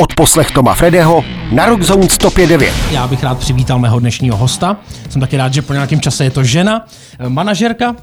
Od poslech Toma Fredeho na Rockzone 105.9. Já bych rád přivítal mého dnešního hosta. Jsem taky rád, že po nějakém čase je to žena, eh, manažerka, uh,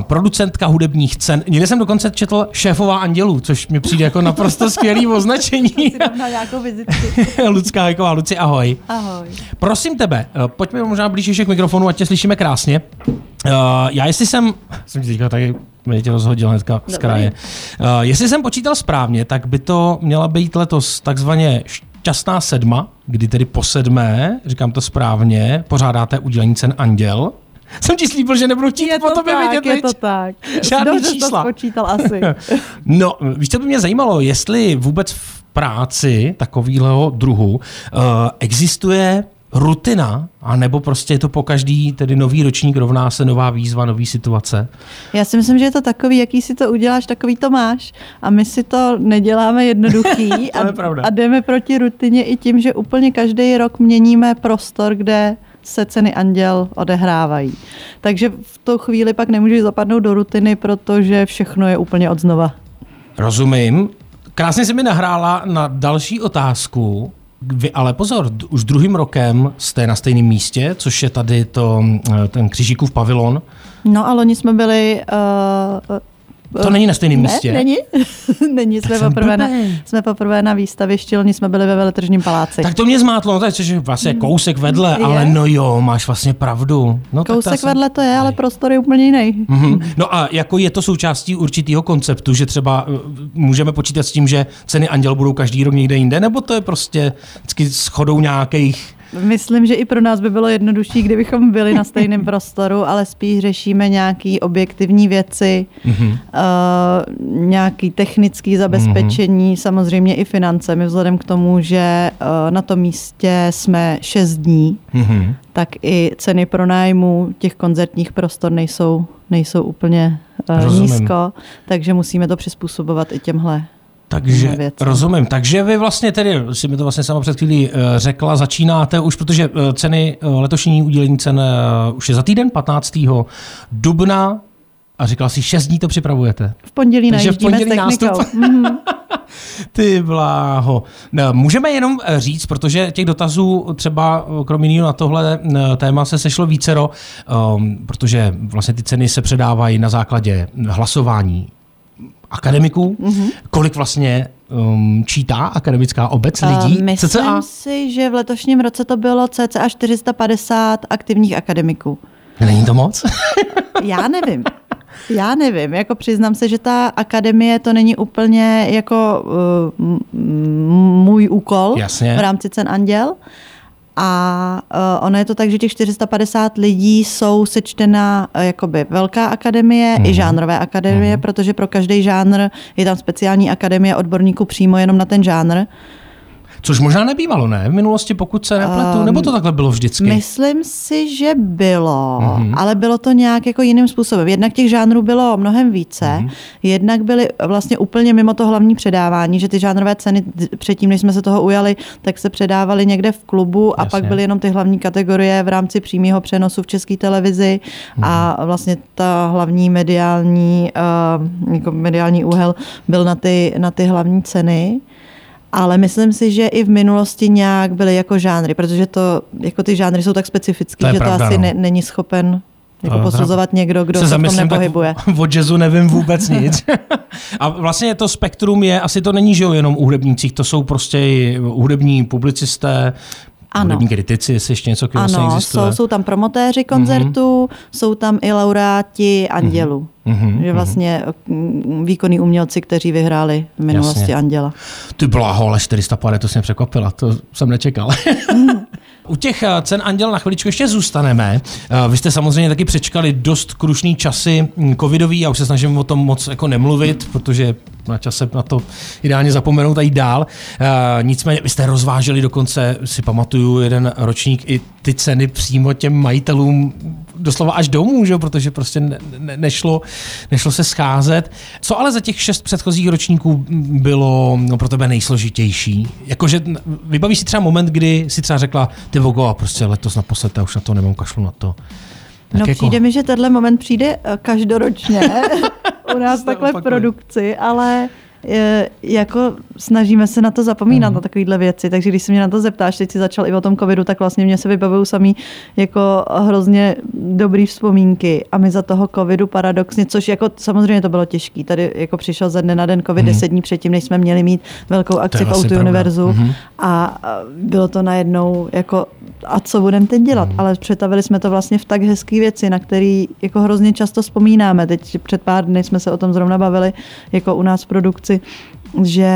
producentka hudebních cen. Někde jsem dokonce četl šéfová andělů, což mi přijde jako naprosto skvělý označení. Na nějakou vizitku. Ludská Hajková, Luci, ahoj. Ahoj. Prosím tebe, eh, pojďme možná blíž ještě k mikrofonu, ať tě slyšíme krásně. Uh, já jestli jsem, jsem ti teďka tady mě tě rozhodil hnedka z kraje. Uh, jestli jsem počítal správně, tak by to měla být letos takzvaně šťastná sedma, kdy tedy po sedmé, říkám to správně, pořádáte udělení cen Anděl. Jsem ti slíbil, že nebudu chtít Je po to tobě tak, vidět, je to tak. Žádný Dobře čísla. to spočítal asi. No, víš, co by mě zajímalo, jestli vůbec v práci takového druhu uh, existuje rutina, anebo prostě je to po každý, tedy nový ročník rovná se nová výzva, nový situace. Já si myslím, že je to takový, jaký si to uděláš, takový to máš. A my si to neděláme jednoduchý To a, je pravda. a jdeme proti rutině i tím, že úplně každý rok měníme prostor, kde se ceny anděl odehrávají. Takže v tu chvíli pak nemůžeš zapadnout do rutiny, protože všechno je úplně od znova. Rozumím. Krásně se mi nahrála na další otázku. Vy ale pozor, už druhým rokem jste na stejném místě, což je tady to, eh, ten křižíkův pavilon. No a loni jsme byli... Uh, To není na stejném místě. Ne, není. není, jsme poprvé, na, jsme poprvé na výstavišti, loni jsme byli ve veletržním paláci. Tak to mě zmátlo, no, to je vlastně kousek vedle, Je. ale no jo, máš vlastně pravdu. No, tak to Kousek jsem- vedle to je, ale prostor je úplně jiný. Mhm. No a jako je to součástí určitého konceptu, že třeba uh, můžeme počítat s tím, že ceny Anděl budou každý rok někde jinde, nebo to je prostě vždycky shodou nějakých Myslím, že i pro nás by bylo jednodušší, kdybychom byli na stejném prostoru, ale spíš řešíme nějaké objektivní věci, Mhm. uh, nějaký technický zabezpečení, samozřejmě i finance. My vzhledem k tomu, že uh, na tom místě jsme 6 dní, Mhm. tak i ceny pronájmu těch koncertních prostor nejsou, nejsou úplně uh, Rozumím. nízko, takže musíme to přizpůsobovat i těmhle Takže věci. rozumím. Takže vy vlastně tedy, si mi to vlastně sama před chvílí eh, řekla, začínáte už, protože eh, ceny, eh, letošní udělení cen už je za týden, 15. dubna, a říkala si, 6 dní to připravujete. V pondělí Takže v pondělí s technikou. nástup. Mhm. Ty bláho. No, Můžeme jenom říct, protože těch dotazů třeba kromě jiného na tohle téma se sešlo vícero, um, protože vlastně ty ceny se předávají na základě hlasování akademiků. Mhm. Mm-hmm. Kolik vlastně um, čítá akademická obec lidí? Uh, myslím CCA? si, že v letošním roce to bylo cca 450 aktivních akademiků. Není to moc? Já nevím. Já nevím, jako přiznám se, že ta akademie to není úplně jako uh, můj úkol Jasně. v rámci cen Anděl. A uh, ono je to tak, že těch 450 lidí jsou sečtena uh, jakoby velká akademie Mhm. i žánrové akademie, protože pro každý žánr je tam speciální akademie odborníků přímo jenom na ten žánr. Což možná nebývalo, ne? V minulosti, pokud se nepletu, nebo to takhle bylo vždycky? Myslím si, že bylo, mm-hmm. ale bylo to nějak jako jiným způsobem. Jednak těch žánrů bylo mnohem více, mm-hmm. jednak byly vlastně úplně mimo to hlavní předávání, že ty žánrové ceny předtím, než jsme se toho ujali, tak se předávaly někde v klubu a Jasně. pak byly jenom ty hlavní kategorie v rámci přímého přenosu v české televizi mm-hmm. a vlastně ta hlavní mediální, uh, jako mediální úhel byl na ty, na ty hlavní ceny. Ale myslím si, že i v minulosti nějak byly jako žánry, protože to, jako ty žánry jsou tak je že pravda, to asi no. ne, není schopen jako posuzovat někdo, kdo se, v tom zamyslím, tak nepohybuje. O jazzu nevím vůbec nic. A vlastně to spektrum je, asi to není, že jo, jenom u hudebnících, to jsou prostě i hudební publicisté, Ano. hudební kritici, jestli ještě něco takového Ano, existuje. jsou, jsou tam promotéři koncertů, mm-hmm. jsou tam i laureáti Andělu. Mhm, Že vlastně mm, výkonní umělci, kteří vyhráli v minulosti Jasně. Anděla. Ty bláho, ale 450, to jsem překvapila, to jsem nečekal. U těch eh, cen Anděl na chviličku ještě zůstaneme. Eh, Vy jste samozřejmě taky přečkali dost krušný časy mm, covidový, já už se snažím o tom moc jako nemluvit, protože na čase na to ideálně zapomenout a jít dál. Eh, Nicméně vy jste rozváželi dokonce, si pamatuju, jeden ročník i ty ceny přímo těm majitelům doslova až domů, že? protože prostě ne, ne, nešlo, nešlo se scházet. Co ale za těch šest předchozích ročníků bylo no, pro tebe nejsložitější? Jakože vybavíš si třeba moment, kdy si třeba řekla, ty vogo, a prostě letos naposled, já už na to nemám kašlu na to. Tak No jako- přijde mi, že tenhle moment přijde eh, každoročně u nás takhle v produkci, ale je, jako snažíme se na to zapomínat, mm. na takovéhle věci, takže když se mě na to zeptáš, teď si začal i o tom covidu, tak vlastně mě se vybavují samý jako hrozně dobrý vzpomínky a my za toho covidu paradoxně, což jako samozřejmě to bylo těžké, tady jako přišel ze dne na den covid mm. 10 dní předtím, než jsme měli mít velkou akci v vlastně Auto Univerzu mm. a bylo to najednou jako a co budeme teď dělat, mm. ale přetavili jsme to vlastně v tak hezké věci, na který jako hrozně často vzpomínáme. Teď před pár dny jsme se o tom zrovna bavili jako u nás v produkci, že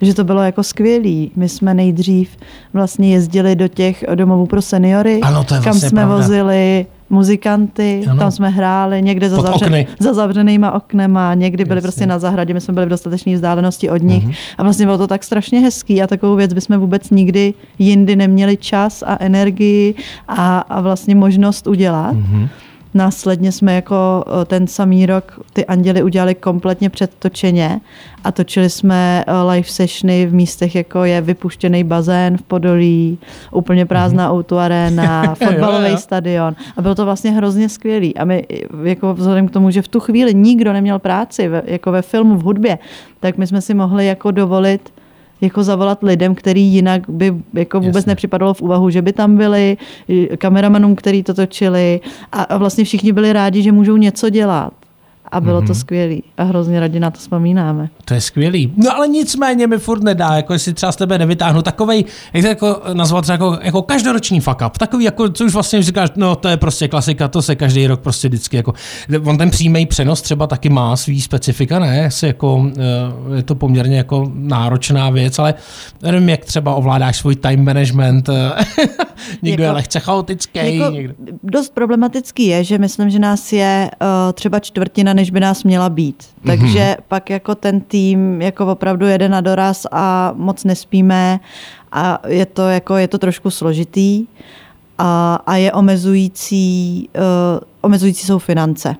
že to bylo jako skvělý. My jsme nejdřív vlastně jezdili do těch domovů pro seniory, ano, to je kam vlastně jsme pravda. vozili muzikanty, ano. tam jsme hráli někde za, zavřen, za zavřenýma oknema, někdy byli Jasně. prostě na zahradě, my jsme byli v dostatečné vzdálenosti od nich uh-huh. a vlastně bylo to tak strašně hezký a takovou věc bychom vůbec nikdy jindy neměli čas a energii a, a vlastně možnost udělat. Uh-huh. Následně jsme jako ten samý rok ty anděly udělali kompletně předtočeně a točili jsme live sessiony v místech, jako je vypuštěný bazén v Podolí, úplně prázdná mm-hmm. auto arena, fotbalový stadion. A bylo to vlastně hrozně skvělý. A my, jako vzhledem k tomu, že v tu chvíli nikdo neměl práci, jako ve filmu, v hudbě, tak my jsme si mohli jako dovolit jako zavolat lidem, který jinak by jako vůbec Jasně. nepřipadalo v úvahu, že by tam byli, kameramanům, který to točili a vlastně všichni byli rádi, že můžou něco dělat a bylo mm-hmm. to mhm. skvělý a hrozně rádi na to vzpomínáme. To je skvělý. No ale nicméně mi furt nedá, jako jestli třeba z tebe nevytáhnu takovej, jak to jako nazvat třeba jako, jako každoroční fuck up, takový jako, co už vlastně říkáš, no to je prostě klasika, to se každý rok prostě vždycky jako, on ten přímý přenos třeba taky má svý specifika, ne, si jako, eh, je to poměrně jako náročná věc, ale nevím, jak třeba ovládáš svůj time management, někdo jako, je lehce chaotický. Jako někdo... Dost problematický je, že myslím, že nás je uh, třeba čtvrtina než by nás měla být. Takže mm-hmm. pak jako ten tým jako opravdu jede na doraz a moc nespíme a je to, jako, je to trošku složitý a, a je omezující, uh, omezující jsou finance.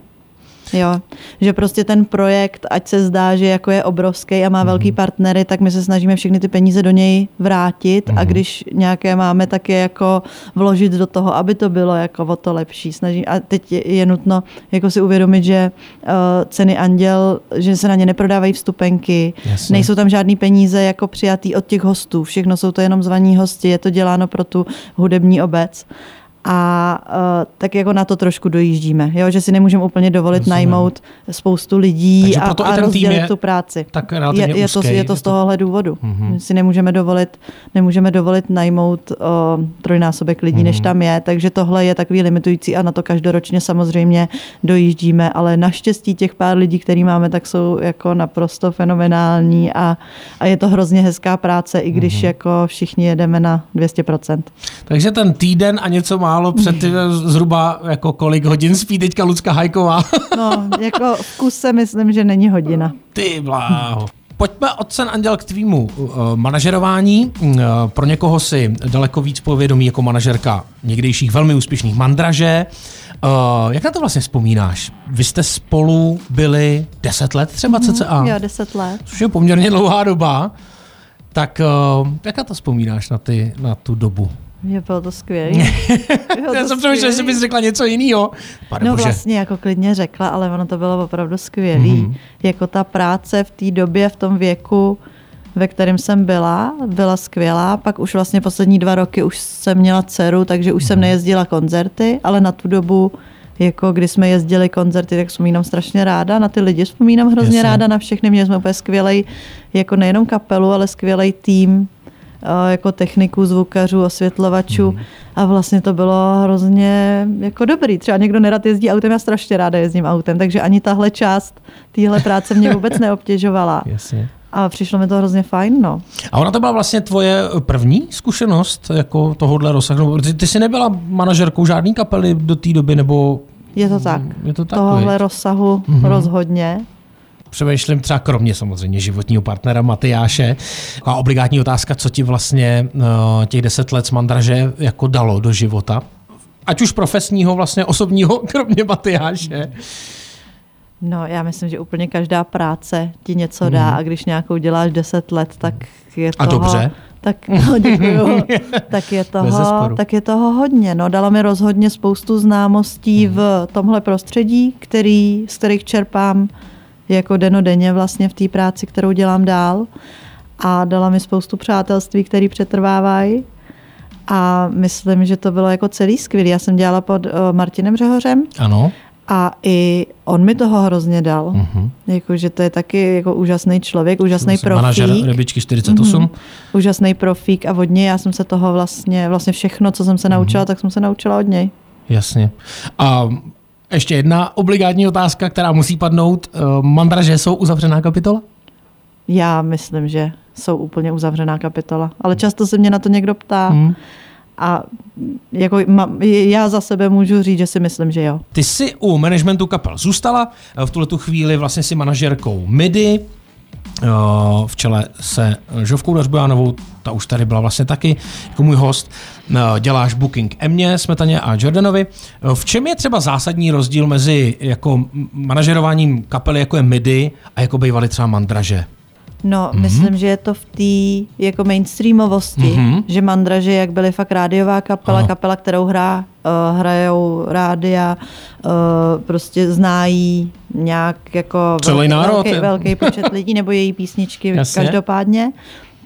Jo, že prostě ten projekt, ať se zdá, že jako je obrovský a má mm-hmm. velký partnery, tak my se snažíme všechny ty peníze do něj vrátit mm-hmm. a mhm. když nějaké máme, tak je jako vložit do toho, aby to bylo jako o to lepší. Snažím, a teď je, je nutno jako si uvědomit, že uh, ceny Anděl, že se na ně neprodávají vstupenky, Jasně. nejsou tam žádný peníze jako přijatý od těch hostů, všechno jsou to jenom zvaní hosti, je to děláno pro tu hudební obec a uh, tak jako na to trošku dojíždíme, jo? že si nemůžeme úplně dovolit Rozumím. najmout spoustu lidí a, a rozdělit je tu práci. Tak je, je, to, je to z tohohle důvodu. Mm-hmm. si nemůžeme dovolit, nemůžeme dovolit najmout uh, trojnásobek lidí, mm-hmm. než tam je, takže tohle je takový limitující a na to každoročně samozřejmě dojíždíme, ale naštěstí těch pár lidí, který máme, tak jsou jako naprosto fenomenální a, a je to hrozně hezká práce, i když mm-hmm. jako všichni jedeme na 200%. Takže ten týden a něco má málo před zhruba jako kolik hodin spí teďka Lucka Hajková. no, jako v kuse myslím, že není hodina. Ty bláho. Pojďme od Sen Anděl k tvýmu uh, manažerování. Uh, pro někoho si daleko víc povědomí jako manažerka někdejších velmi úspěšných mandraže. Uh, jak na to vlastně vzpomínáš? Vy jste spolu byli 10 let třeba mhm, cca? Jo, 10 let. Což je poměrně dlouhá doba. Tak jak na to vzpomínáš na, ty, na tu dobu? Je bylo to skvělé. Já jsem přemýšlel, že bys řekla něco jiného. no bože. vlastně jako klidně řekla, ale ono to bylo opravdu skvělé. Mm-hmm. Jako ta práce v té době, v tom věku, ve kterém jsem byla, byla skvělá. Pak už vlastně poslední dva roky už jsem měla dceru, takže už mm-hmm. jsem mhm. nejezdila koncerty, ale na tu dobu jako kdy jsme jezdili koncerty, tak vzpomínám strašně ráda, na ty lidi vzpomínám hrozně Jasně. ráda, na všechny, měli jsme úplně skvělej, jako nejenom kapelu, ale skvělej tým, jako techniku, zvukařů, osvětlovačů hmm. a vlastně to bylo hrozně jako dobrý. Třeba někdo nerad jezdí autem, já strašně ráda jezdím autem, takže ani tahle část téhle práce mě vůbec neobtěžovala. Jasně. A přišlo mi to hrozně fajn, no. A ona to byla vlastně tvoje první zkušenost jako tohohle rozsahu? Ty, ty jsi nebyla manažerkou žádný kapely do té doby, nebo... Je to tak. Je to tak Tohohle rozsahu mm-hmm. rozhodně přemýšlím třeba kromě samozřejmě životního partnera Matyáše. A obligátní otázka, co ti vlastně uh, těch deset let z Mandraže jako dalo do života? Ať už profesního, vlastně osobního, kromě Matyáše. No, já myslím, že úplně každá práce ti něco dá hmm. a když nějakou děláš deset let, tak je to. A dobře? Tak, no, děkuju. tak, je toho, tak je toho hodně. No, dala mi rozhodně spoustu známostí hmm. v tomhle prostředí, který, z kterých čerpám jako denodenně vlastně v té práci, kterou dělám dál. A dala mi spoustu přátelství, které přetrvávají. A myslím, že to bylo jako celý skvělý. Já jsem dělala pod uh, Martinem Řehořem. Ano. A i on mi toho hrozně dal. Mm-hmm. Jako, že to je taky jako úžasný člověk, úžasný profík. Manažer Rybičky 48. Mm-hmm. Úžasný profík a od něj já jsem se toho vlastně, vlastně všechno, co jsem se naučila, mm-hmm. tak jsem se naučila od něj. Jasně. A ještě jedna obligátní otázka, která musí padnout. Eh, Mandraže jsou uzavřená kapitola? Já myslím, že jsou úplně uzavřená kapitola. Ale často se mě na to někdo ptá. Hmm. A jako já za sebe můžu říct, že si myslím, že jo. Ty jsi u managementu kapel zůstala, v tuhle tu chvíli vlastně si manažerkou MIDI, v čele se Žovkou Dařbojánovou, ta už tady byla vlastně taky jako můj host. Eh, děláš booking Emě, Smetaně a Jordanovi. Eh, v čem je třeba zásadní rozdíl mezi jako manažerováním kapely, jako je MIDI a jako bývaly třeba Mandraže? No, mm-hmm. myslím, že je to v té jako mainstreamovosti, mm-hmm. že Mandraže, jak byly fakt rádiová kapela, ano. kapela, kterou hrá, uh, hrajou rádia, uh, prostě znají nějak jako Celý národ, velký, velký počet lidí, nebo její písničky Jasně. každopádně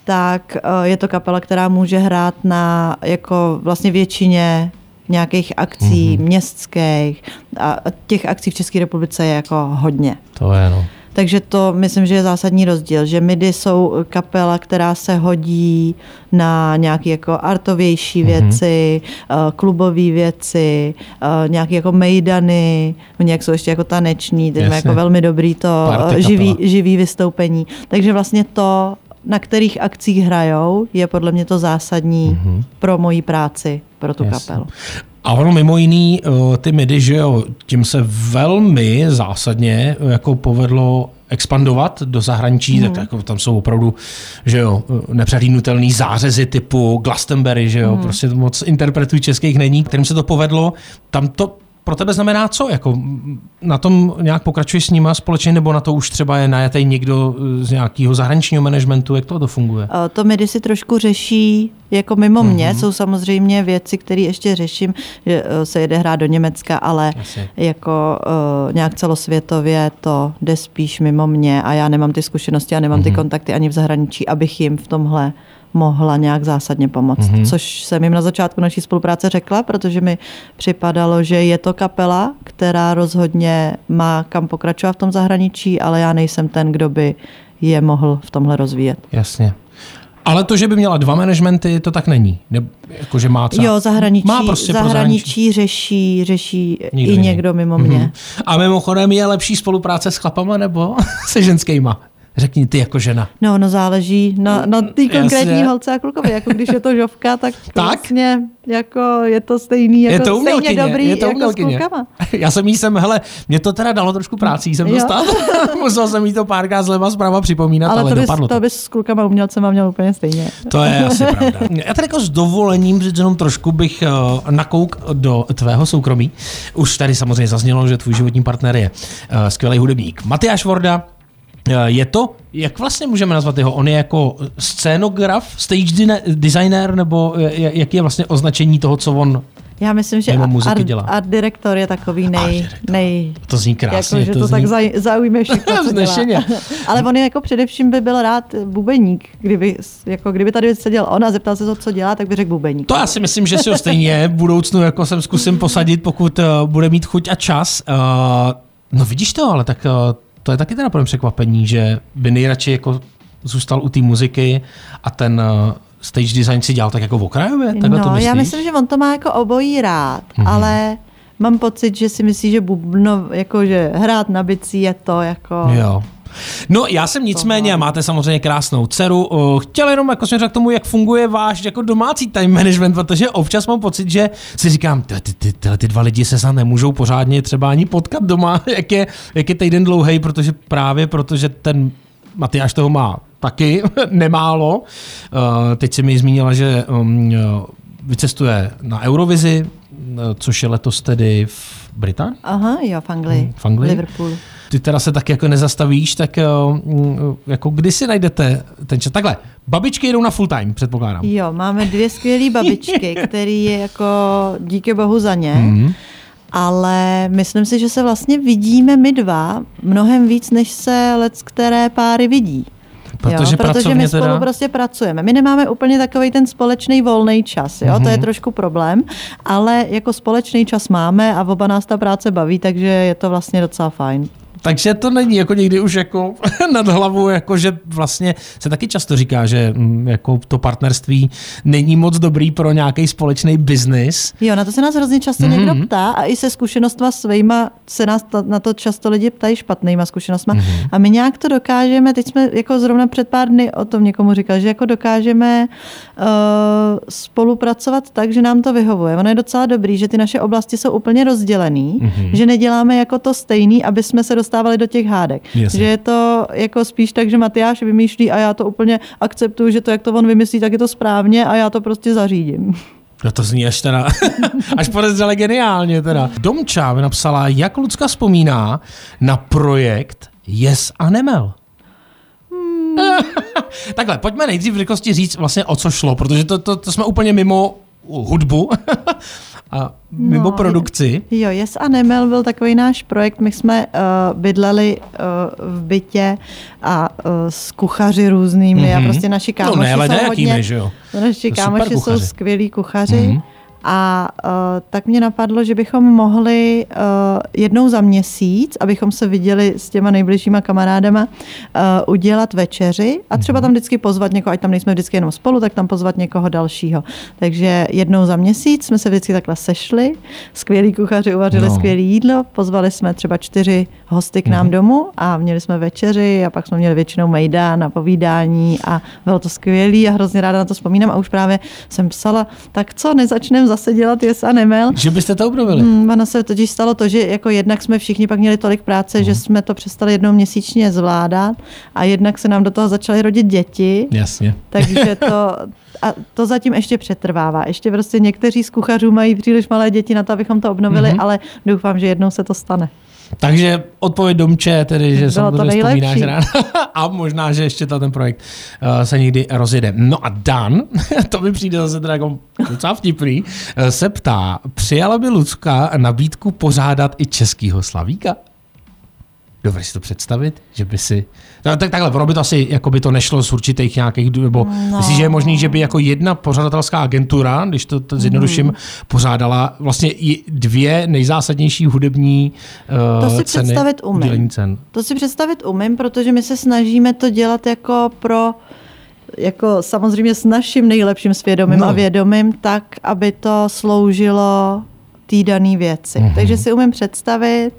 tak uh, je to kapela, která může hrát na jako vlastně většině nějakých akcí mm-hmm. městských a těch akcí v České republice je jako hodně. To je, no. Takže to myslím, že je zásadní rozdíl, že MIDI jsou kapela, která se hodí na nějaké jako artovější mm-hmm. věci, uh, klubové věci, uh, nějaké jako mejdany, oni jak jsou ještě jako taneční, teď jako velmi dobrý to živý, živý vystoupení. Takže vlastně to, na kterých akcích hrajou, je podle mě to zásadní mm-hmm. pro moji práci, pro tu Jasně. kapelu. A ono mimo jiný, eh, ty midi, že jo, tím se velmi zásadně eh, jako povedlo expandovat do zahraničí, mm. tak jako tam jsou opravdu, že jo, nepřehlídnutelný zářezy typu Glastonbury, že jo, mm. prostě moc interpretů českých není, kterým se to povedlo. Tam to pro tebe znamená co? Jako na tom nějak pokračuješ s nima společně, nebo na to už třeba je najatý někdo z nějakého zahraničního managementu? Jak to, to funguje? To Midi si trošku řeší jako mimo mm-hmm. mě. Jsou samozřejmě věci, které ještě řeším, že eh, se jede hrát do Německa, ale Asi. jako uh, nějak celosvětově to jde spíš mimo mě a já nemám ty zkušenosti a nemám mm-hmm. ty mhm. kontakty ani v zahraničí, abych jim v tomhle mohla nějak zásadně pomoct. Mm-hmm. Což jsem jim na začátku naší spolupráce řekla, protože mi připadalo, že je to kapela, která rozhodně má kam pokračovat v tom zahraničí, ale já nejsem ten, kdo by je mohl v tomhle rozvíjet. Jasně. Ale to, že by měla dva managementy, to tak není. Ne, jako, že má třeba, jo, zahraničí, má prostě zahraničí řeší, řeší Nikdo i někdo mimo mě. Mm-hmm. A mimochodem je lepší spolupráce s chlapama nebo se ženskýma? Řekni ty jako žena. No, no záleží na, na té konkrétní Jasně. holce a klukovi. Jako když je to žovka, tak, tak? vlastně jako je to stejný, jako je to stejně dobrý je to jako s klukama. Já jsem jí sem, hele, mě to teda dalo trošku práci, jsem dostal. Musel jsem jí to párkrát zleva zprava připomínat, ale, ale to bys, dopadlo to. To bys s klukama umělcema měl úplně stejně. To je asi pravda. Já tady jako s dovolením, že jenom trošku bych uh, nakouk do tvého soukromí. Už tady samozřejmě zaznělo, že tvůj životní partner je uh, skvělý hudebník Matyáš Vorda, Eh, je to, jak vlastně můžeme nazvat jeho? On je jako scénograf, stage designer, nebo jak je vlastně označení toho, co on já myslím, že art, dělá. art direktor je takový nej... nej to zní krásně. Jako, že to, to zní... tak zaj, zaujme všechno, co dělá. Ale on je jako především by byl rád bubeník. Kdyby, jako, kdyby tady seděl on a zeptal se to, co dělá, tak by řekl bubeník. To já si myslím, že si ho stejně v budoucnu jako jsem zkusím posadit, pokud uh, bude mít chuť a čas. Uh, no vidíš to, ale tak uh, to je taky teda pro překvapení, že by nejradši jako zůstal u té muziky a ten uh, stage design si dělal tak jako v okrajově? no, to já myslím, že on to má jako obojí rád, mm-hmm. ale mám pocit, že si myslí, že bubno, jako že hrát na bicí je to jako... Jo. No já jsem nicméně, máte samozřejmě krásnou dceru, chtěl jenom jako směřovat k tomu, jak funguje váš jako domácí time management, protože občas mám pocit, že si říkám, ty, ty, ty, ty, ty dva lidi se snad nemůžou pořádně třeba ani potkat doma, jak je, jak je týden dlouhý, protože právě protože ten Matyáš toho má taky nemálo. Teď si mi zmínila, že um, vycestuje na Eurovizi, což je letos tedy v Británii? Aha, jo, v Anglii. Hmm, v Anglii. Liverpool ty teda se tak jako nezastavíš, tak eh, mm, jako kdy si najdete ten čas? Takhle, babičky jdou na full time, předpokládám. Jo, máme dvě skvělé babičky, které je jako díky bohu za ně. Mm-hmm. ale myslím si, že se vlastně vidíme my dva mnohem víc, než se let které páry vidí. Protože, jo, protože my spolu teda... prostě pracujeme. My nemáme úplně takový ten společný volný čas, jo? Mm-hmm. to je trošku problém, ale jako společný čas máme a oba nás ta práce baví, takže je to vlastně docela fajn. Takže to není jako někdy už jako nad hlavou, jako že vlastně se taky často říká, že mm, jako to partnerství není moc dobrý pro nějaký společný biznis. Jo, na to se nás hrozně často mm-hmm. někdo ptá a i se zkušenostma svýma se nás na to často lidi ptají špatnýma zkušenostma. Mm-hmm. A my nějak to dokážeme, teď jsme jako zrovna před pár dny o tom někomu říkali, že jako dokážeme uh, spolupracovat tak, že nám to vyhovuje. Ono je docela dobrý, že ty naše oblasti jsou úplně rozdělený, mm-hmm. že neděláme jako to stejný, aby jsme se dostali dostávali do těch hádek. Jasně. Že je to jako spíš tak, že Matyáš vymýšlí a já to úplně akceptuju, že to, jak to on vymyslí, tak je to správně a já to prostě zařídím. No to zní až teda, až podezřele geniálně teda. Domča mi napsala, jak Lucka vzpomíná na projekt Yes a Nemel. Hmm. Takhle, pojďme nejdřív v rychlosti říct vlastně o co šlo, protože to, to, to jsme úplně mimo hudbu a mimo no, produkci. Jo, Yes a Nemel byl takový náš projekt. My jsme uh, bydleli uh, v bytě a uh, s kuchaři různými mm-hmm. a prostě naši kámoši no, ne, ale jsou hodně, že jo. Naši kámoši jsou skvělí kuchaři. Mm-hmm a uh, tak mě napadlo, že bychom mohli uh, jednou za měsíc, abychom se viděli s těma nejbližšíma kamarádama, uh, udělat večeři a třeba tam vždycky pozvat někoho, ať tam nejsme vždycky jenom spolu, tak tam pozvat někoho dalšího. Takže jednou za měsíc jsme se vždycky takhle sešli, skvělí kuchaři uvařili no. skvělé jídlo, pozvali jsme třeba čtyři hosty k nám mm. domů a měli jsme večeři a pak jsme měli většinou mejda na povídání a bylo to skvělé a hrozně ráda na to vzpomínám a už právě jsem psala, tak co, nezačneme zase dělat Yes a Nemel. Že byste to obnovili? Hmm, ono se totiž stalo to, že jako jednak jsme všichni pak měli tolik práce, hmm. že jsme to přestali jednou měsíčně zvládat a jednak se nám do toho začaly rodit děti. Jasně. Takže to, a to zatím ještě přetrvává. Ještě prostě někteří z kuchařů mají příliš malé děti na to, abychom to obnovili, mm-hmm. ale doufám, že jednou se to stane. Takže odpověď Domče, tedy, že Bylo samozřejmě vzpomínáš rád. a možná, že ještě ten projekt uh, se někdy rozjede. No a Dan, to mi přijde zase teda jako docela vtipný, uh, se ptá, přijala by Lucka nabídku pořádat i českýho slavíka? Dovedeš si to představit, že by si... No, tak takhle, ono by to asi, jako by to nešlo z určitých nějakých, nebo no. myslíš, že je možný, že by jako jedna pořadatelská agentura, když to, to zjednoduším, mm. pořádala vlastně i dvě nejzásadnější hudební uh, to si ceny, představit umím. cen. To si představit umím, protože my se snažíme to dělat jako pro jako samozřejmě s naším nejlepším svědomím no. a vědomím, tak, aby to sloužilo té dané věci. Mm-hmm. Takže si umím představit,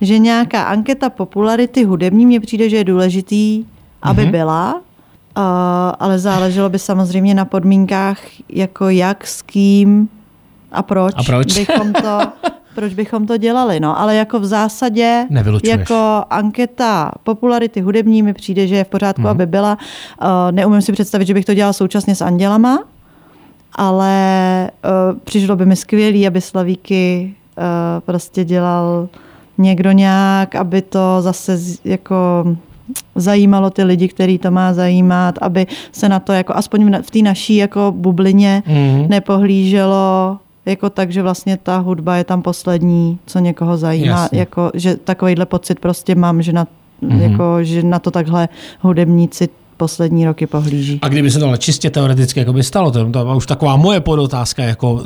že nějaká anketa popularity hudební mně přijde, že je důležitý, aby mm-hmm. byla, uh, ale záleželo by samozřejmě na podmínkách, jako jak, s kým a proč, a proč? bychom to proč bychom to dělali. No, ale jako v zásadě, jako anketa popularity hudební mi přijde, že je v pořádku, mm. aby byla. Uh, neumím si představit, že bych to dělala současně s Andělama, ale uh, přišlo by mi skvělý, aby Slavíky uh, prostě dělal někdo nějak, aby to zase jako zajímalo ty lidi, který to má zajímat, aby se na to jako aspoň v té naší jako bublině mm-hmm. nepohlíželo jako tak, že vlastně ta hudba je tam poslední, co někoho zajímá. Jako, že takovýhle pocit prostě mám, že na, mm-hmm. jako, že na to takhle hudebníci poslední roky pohlíží. A kdyby se to čistě teoreticky jako by stalo, to, to už taková moje podotázka, jako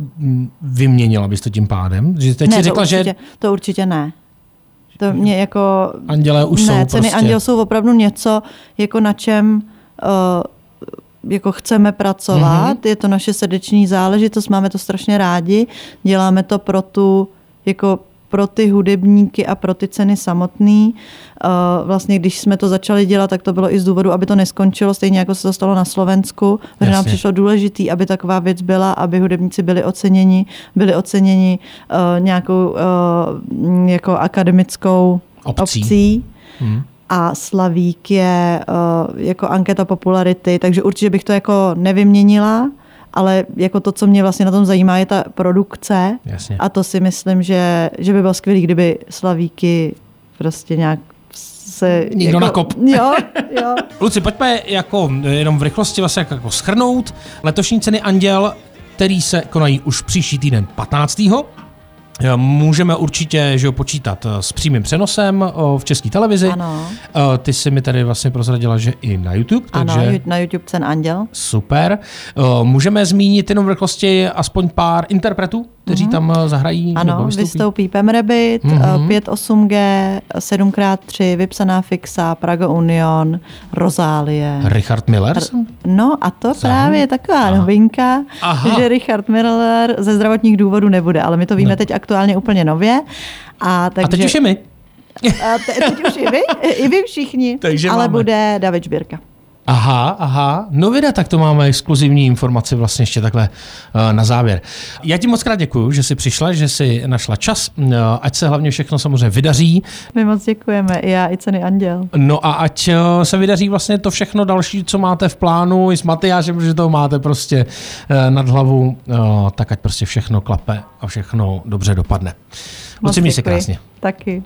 vyměnila bys to tím pádem? Že teď ne, si řekla, určitě, že... To určitě ne. To mě jako... Anděle už ne, jsou ceny prostě. anděl jsou opravdu něco, jako na čem uh, jako chceme pracovat. Mm-hmm. Je to naše srdeční záležitost, máme to strašně rádi. Děláme to pro tu jako pro ty hudebníky a pro ty ceny samotný. Eh, vlastně, když jsme to začali dělat, tak to bylo i z důvodu, aby to neskončilo, stejně jako se to stalo na Slovensku, protože nám přišlo důležitý, aby taková věc byla, aby hudebníci byli oceněni, byli oceněni uh, nějakou uh, jako akademickou obcí. obcí. Hmm a Slavík je uh, jako anketa popularity, takže určitě bych to jako nevyměnila ale jako to, co mě vlastně na tom zajímá, je ta produkce. Jasně. A to si myslím, že, že by bylo skvělé, kdyby Slavíky prostě nějak se... Někdo jako, nakop. Jo, jo. Luci, pojďme jako jenom v rychlosti vlastně jako schrnout. Letošní ceny Anděl, který se konají už příští týden 15. Eh, Můžeme určitě že jo, počítat eh, s přímým přenosem o, v české televizi. Ano. Eh, Ty jsi mi tady vlastně prozradila, že i na YouTube, Ano, takže na YouTube Cen Anděl. super. Eh, Můžeme zmínit jenom v rychlosti aspoň pár interpretů, kteří tam eh, zahrají nebo Ano, vystoupí? vystoupí Pem Rabbit, mm-hmm. 5-8G, 7x3, Vypsaná fixa, Prago Union, Rozálie. Richard Miller? No a to právě je taková novinka, Aha. že Richard Miller ze zdravotních důvodů nebude, ale my to víme teď aktuálně úplně nově. A, takže, A teď už je my. a te, teď už i vy, i vy všichni, Takže ale máme. bude David Žbírka. Aha, aha. No vida, tak to máme exkluzivní informaci vlastně ještě takhle uh, na závěr. Já ti moc krát děkuji, že jsi přišla, že jsi našla čas, uh, ať se hlavně všechno samozřejmě vydaří, My moc děkujeme, i já, i Ceny Anděl. no a ať uh, se vydaří vlastně to všechno další, co máte v plánu i s Matyášem, protože to máte prostě nad hlavu, tak ať prostě všechno klape a všechno dobře dopadne. Moc měj se krásně. Taky.